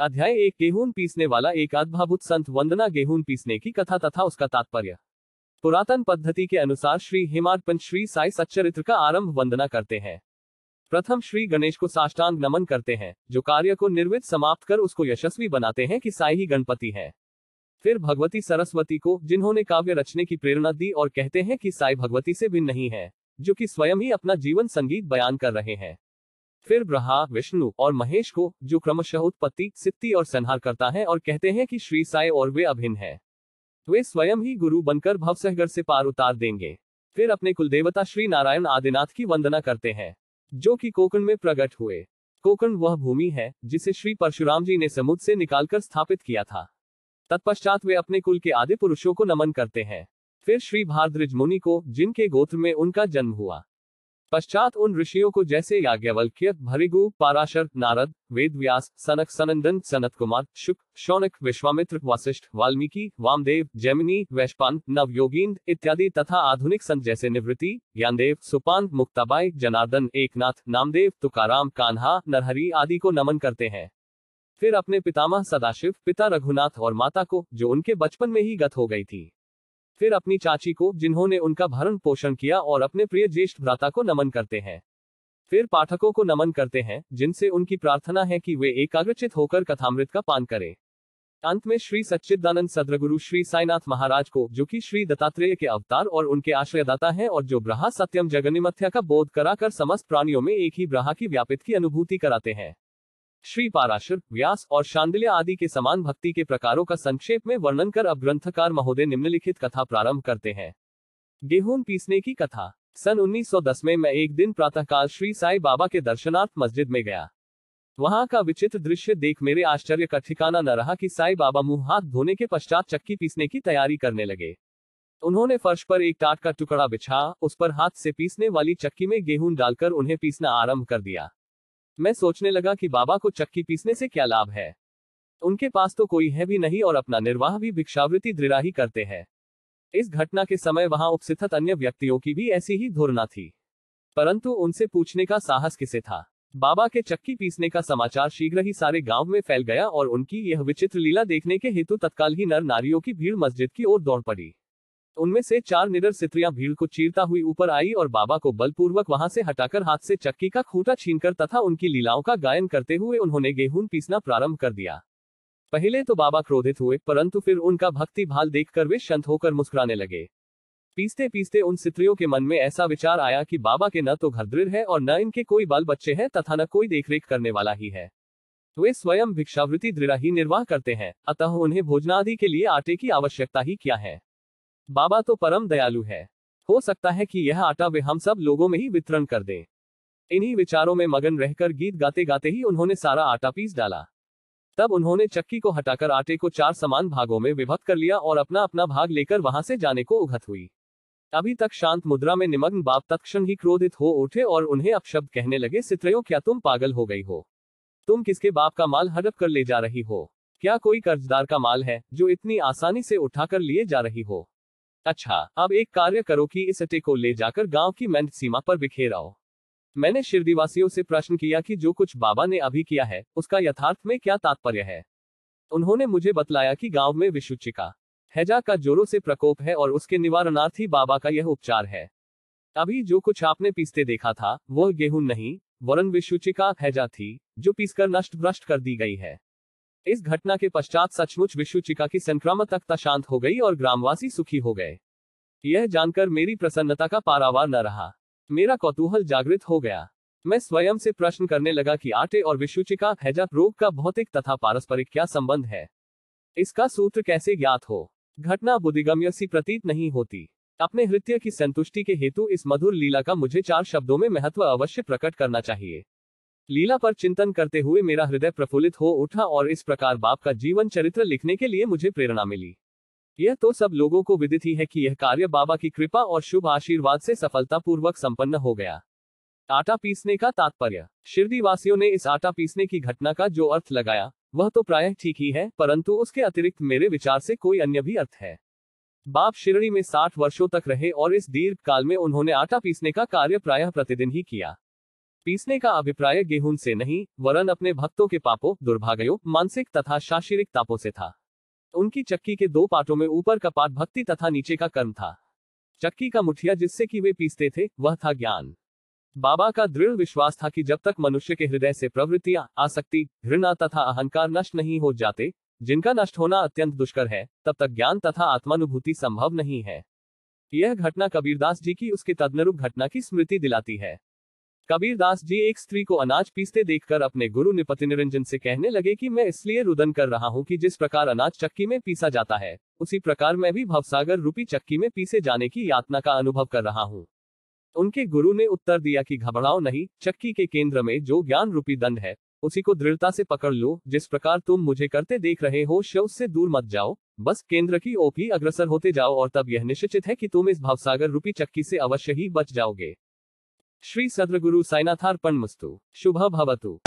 अध्याय एक, गेहूँ पीसने वाला एक अद्भावुत संत वंदना गेहूँ पीसने की कथा तथा उसका तात्पर्य। पुरातन पद्धति के अनुसार श्री हिमार्पण श्री साई सच्चरित्र का आरंभ वंदना करते हैं। प्रथम श्री गणेश को साष्टांग नमन करते हैं, जो कार्य को निर्वित समाप्त कर उसको यशस्वी बनाते हैं कि साई ही गणपति है। फिर भगवती सरस्वती को, जिन्होंने काव्य रचने की प्रेरणा दी और कहते हैं कि साई भगवती से भिन्न नहीं है, जो कि स्वयं ही अपना जीवन संगीत बयान कर रहे हैं। फिर ब्रहा विष्णु और महेश को, जो क्रमशः उत्पत्ति, सिद्धि और संहार करता है और कहते हैं कि श्री साई और वे अभिन्न है। वे स्वयं ही गुरु बनकर भवसहगर से पार उतार देंगे। फिर अपने कुलदेवता श्री नारायण आदिनाथ की वंदना करते हैं, जो कि कोकण में प्रकट हुए। कोकण वह भूमि है, जिसे श्री परशुराम जी ने समुद्र से निकालकर स्थापित किया था। तत्पश्चात वे अपने कुल के आदि पुरुषों को नमन करते हैं। फिर श्री भारद्रिज मुनि को, जिनके गोत्र में उनका जन्म हुआ। पश्चात उन ऋषियों को जैसे याज्ञवल्क्य भरिगु पाराशर, नारद वेद व्यास सनक, सनंदन सनत कुमार शुक, शौनक, विश्वामित्र वशिष्ठ वाल्मीकि, वामदेव, जैमिनी, वैश्पान नवयोगींद इत्यादि तथा आधुनिक संत जैसे निवृत्ति, ज्ञानदेव, सुपान, मुक्ताबाई, जनार्दन, एकनाथ, नामदेव, तुकाराम, कान्हा, नरहरी आदि को नमन करते हैं। फिर अपने पितामह सदाशिव, पिता रघुनाथ और माता को, जो उनके बचपन में ही गत हो गई थी। फिर अपनी चाची को, जिन्होंने उनका भरण पोषण किया और अपने प्रिय ज्येष्ठ भ्राता को नमन करते हैं। फिर पाठकों को नमन करते हैं, जिनसे उनकी प्रार्थना है कि वे एकाग्रचित होकर कथामृत का पान करें। अंत में श्री सच्चिदानंद सद्रगुरु श्री साईनाथ महाराज को, जो कि श्री दत्तात्रेय के अवतार और उनके आश्रयदाता हैं और जो ब्रहा सत्यम जगनिमथ्या का बोध कराकर समस्त प्राणियों में एक ही ब्रहा की व्यापित की अनुभूति कराते हैं। श्री पाराशर व्यास और शांडिल्य आदि के समान भक्ति के प्रकारों का संक्षेप में वर्णन कर अब ग्रंथकार महोदय निम्नलिखित कथा प्रारंभ करते हैं। गेहूँ पीसने की कथा। सन 1910 में मैं एक दिन प्रातःकाल श्री साई बाबा के दर्शनार्थ मस्जिद में गया। वहाँ का विचित्र दृश्य देख मेरे आश्चर्य का ठिकाना न रहा कि साई बाबा मुँह हाथ धोने के पश्चात चक्की पीसने की तैयारी करने लगे। उन्होंने फर्श पर एक टाट का टुकड़ा बिछा, उस पर हाथ से पीसने वाली चक्की में गेहूँ डालकर उन्हें पीसना आरंभ कर दिया। मैं सोचने लगा कि बाबा को चक्की पीसने से क्या लाभ है। उनके पास तो कोई है भी नहीं और अपना निर्वाह भी भिक्षावृत्ति दृढ़ा ही करते हैं। इस घटना के समय वहाँ उपस्थित अन्य व्यक्तियों की भी ऐसी ही धुरना थी। परंतु उनसे पूछने का साहस किसे था? बाबा के चक्की पीसने का समाचार शीघ्र ही सारे गाँव में फैल गया और उनकी यह विचित्र लीला देखने के हेतु तत्काल ही नर नारियों की भीड़ मस्जिद की ओर दौड़ पड़ी। उनमें से चार निडर सित्रियाँ भीड़ को चीरता हुई ऊपर आई और बाबा को बलपूर्वक वहाँ से हटाकर हाथ से चक्की का खूंटा छीनकर तथा उनकी लीलाओं का गायन करते हुए उन्होंने गेहूँ पीसना प्रारंभ कर दिया। पहले तो बाबा क्रोधित हुए, परंतु फिर उनका भक्ति भाल देखकर वे शांत होकर मुस्कुराने लगे। पीसते पीसते उन सित्रियों के मन में ऐसा विचार आया कि बाबा के न तो घर दृढ़ है और न इनके कोई बाल बच्चे हैं तथा न कोई देखरेख करने वाला ही है। वे स्वयं भिक्षावृत्ति दृढ़ ही निर्वाह करते हैं, अतः उन्हें भोजनादि के लिए आटे की आवश्यकता ही क्या है? बाबा तो परम दयालु है। हो सकता है कि यह आटा वे हम सब लोगों में ही वितरण कर दें। इन्हीं विचारों में मगन रहकर गीत गाते गाते ही उन्होंने सारा आटा पीस डाला। तब उन्होंने चक्की को हटाकर आटे को चार समान भागों में विभक्त कर लिया और अपना अपना भाग लेकर वहाँ से जाने को उघत हुई। अभी तक शांत मुद्रा में निमग्न बाप तत्क्षण ही क्रोधित हो उठे और उन्हें अपशब्द कहने लगे सित्रयो क्या तुम पागल हो गई हो? तुम किसके बाप का माल हड़प कर ले जा रही हो? क्या कोई कर्जदार का माल है, जो इतनी आसानी से उठाकर लिए जा रही हो? अच्छा अब एक कार्य करो कि इस अटे को ले जाकर गाँव की मैंड सीमा पर बिखेर आओ। मैंने शिरदीवासियों से प्रश्न किया कि जो कुछ बाबा ने अभी किया है, उसका यथार्थ में क्या तात्पर्य है? उन्होंने मुझे बतलाया कि गाँव में विशुचिका, हैजा का जोरों से प्रकोप है और उसके निवारणार्थ बाबा का यह उपचार है। अभी जो कुछ आपने पीसते देखा था, वह गेहूँ नहीं, वरन विशुचिका हैजा थी, जो पीसकर नष्ट भ्रष्ट कर दी गई है। इस घटना के पश्चात सचमुच विश्वचिका की संक्रामकता शांत हो गई और ग्रामवासी सुखी हो गए। यह जानकर मेरी प्रसन्नता का पारावार न रहा। मेरा कौतूहल जागृत हो गया। मैं स्वयं से प्रश्न करने लगा कि आटे और विश्वचिका, हैजा, रोग का भौतिक तथा पारस्परिक क्या संबंध है? इसका सूत्र कैसे ज्ञात हो? घटना बुद्धिगम्य सी प्रतीत नहीं होती। अपने हृत्य की संतुष्टि के हेतु इस मधुर लीला का मुझे चार शब्दों में महत्व अवश्य प्रकट करना चाहिए। लीला पर चिंतन करते हुए मेरा हृदय प्रफुल्लित हो उठा और इस प्रकार बाप का जीवन चरित्र लिखने के लिए मुझे प्रेरणा मिली। यह तो सब लोगों को विदित ही है कि यह कार्य बाबा की कृपा और शुभ आशीर्वाद से सफलतापूर्वक संपन्न हो गया। आटा पीसने का तात्पर्य। शिरडी वासियों ने इस आटा पीसने की घटना का जो अर्थ लगाया, वह तो प्रायः ठीक ही है, परंतु उसके अतिरिक्त मेरे विचार से कोई अन्य भी अर्थ है। बाप शिरडी में साठ वर्षों तक रहे और इस दीर्घ काल में उन्होंने आटा पीसने का कार्य प्रायः प्रतिदिन ही किया। पीसने का अभिप्राय गेहूँ से नहीं, वरन अपने भक्तों के पापों, दुर्भाग्यों, मानसिक तथा शारीरिक तापों से था। उनकी चक्की के दो पाटों में ऊपर का पाट भक्ति तथा नीचे का कर्म था। चक्की का मुठिया जिससे कि वे पीसते थे, वह था ज्ञान। बाबा का दृढ़ विश्वास था कि जब तक मनुष्य के हृदय से प्रवृत्तियाँ, आसक्ति, घृणा तथा अहंकार नष्ट नहीं हो जाते, जिनका नष्ट होना अत्यंत दुष्कर है, तब तक ज्ञान तथा आत्मानुभूति संभव नहीं है। यह घटना कबीरदास जी की उसके तदनुरूप घटना की स्मृति दिलाती है। कबीरदास जी एक स्त्री को अनाज पीसते देखकर अपने गुरु निपति निरंजन से कहने लगे कि मैं इसलिए रुदन कर रहा हूँ कि जिस प्रकार अनाज चक्की में पीसा जाता है, उसी प्रकार मैं भी भवसागर रूपी चक्की में पीसे जाने की यातना का अनुभव कर रहा हूँ। उनके गुरु ने उत्तर दिया कि घबराओ नहीं, चक्की के केंद्र में जो ज्ञान रूपी दंड है, उसी को दृढ़ता से पकड़ लो, जिस प्रकार तुम मुझे करते देख रहे हो शव से दूर मत जाओ, बस केंद्र की ही अग्रसर होते जाओ और तब यह निश्चित है कि तुम इस भावसागर रूपी चक्की से अवश्य ही बच जाओगे। श्री सद्रगुरु साइनाथार्पण मस्तु। शुभ भवतु।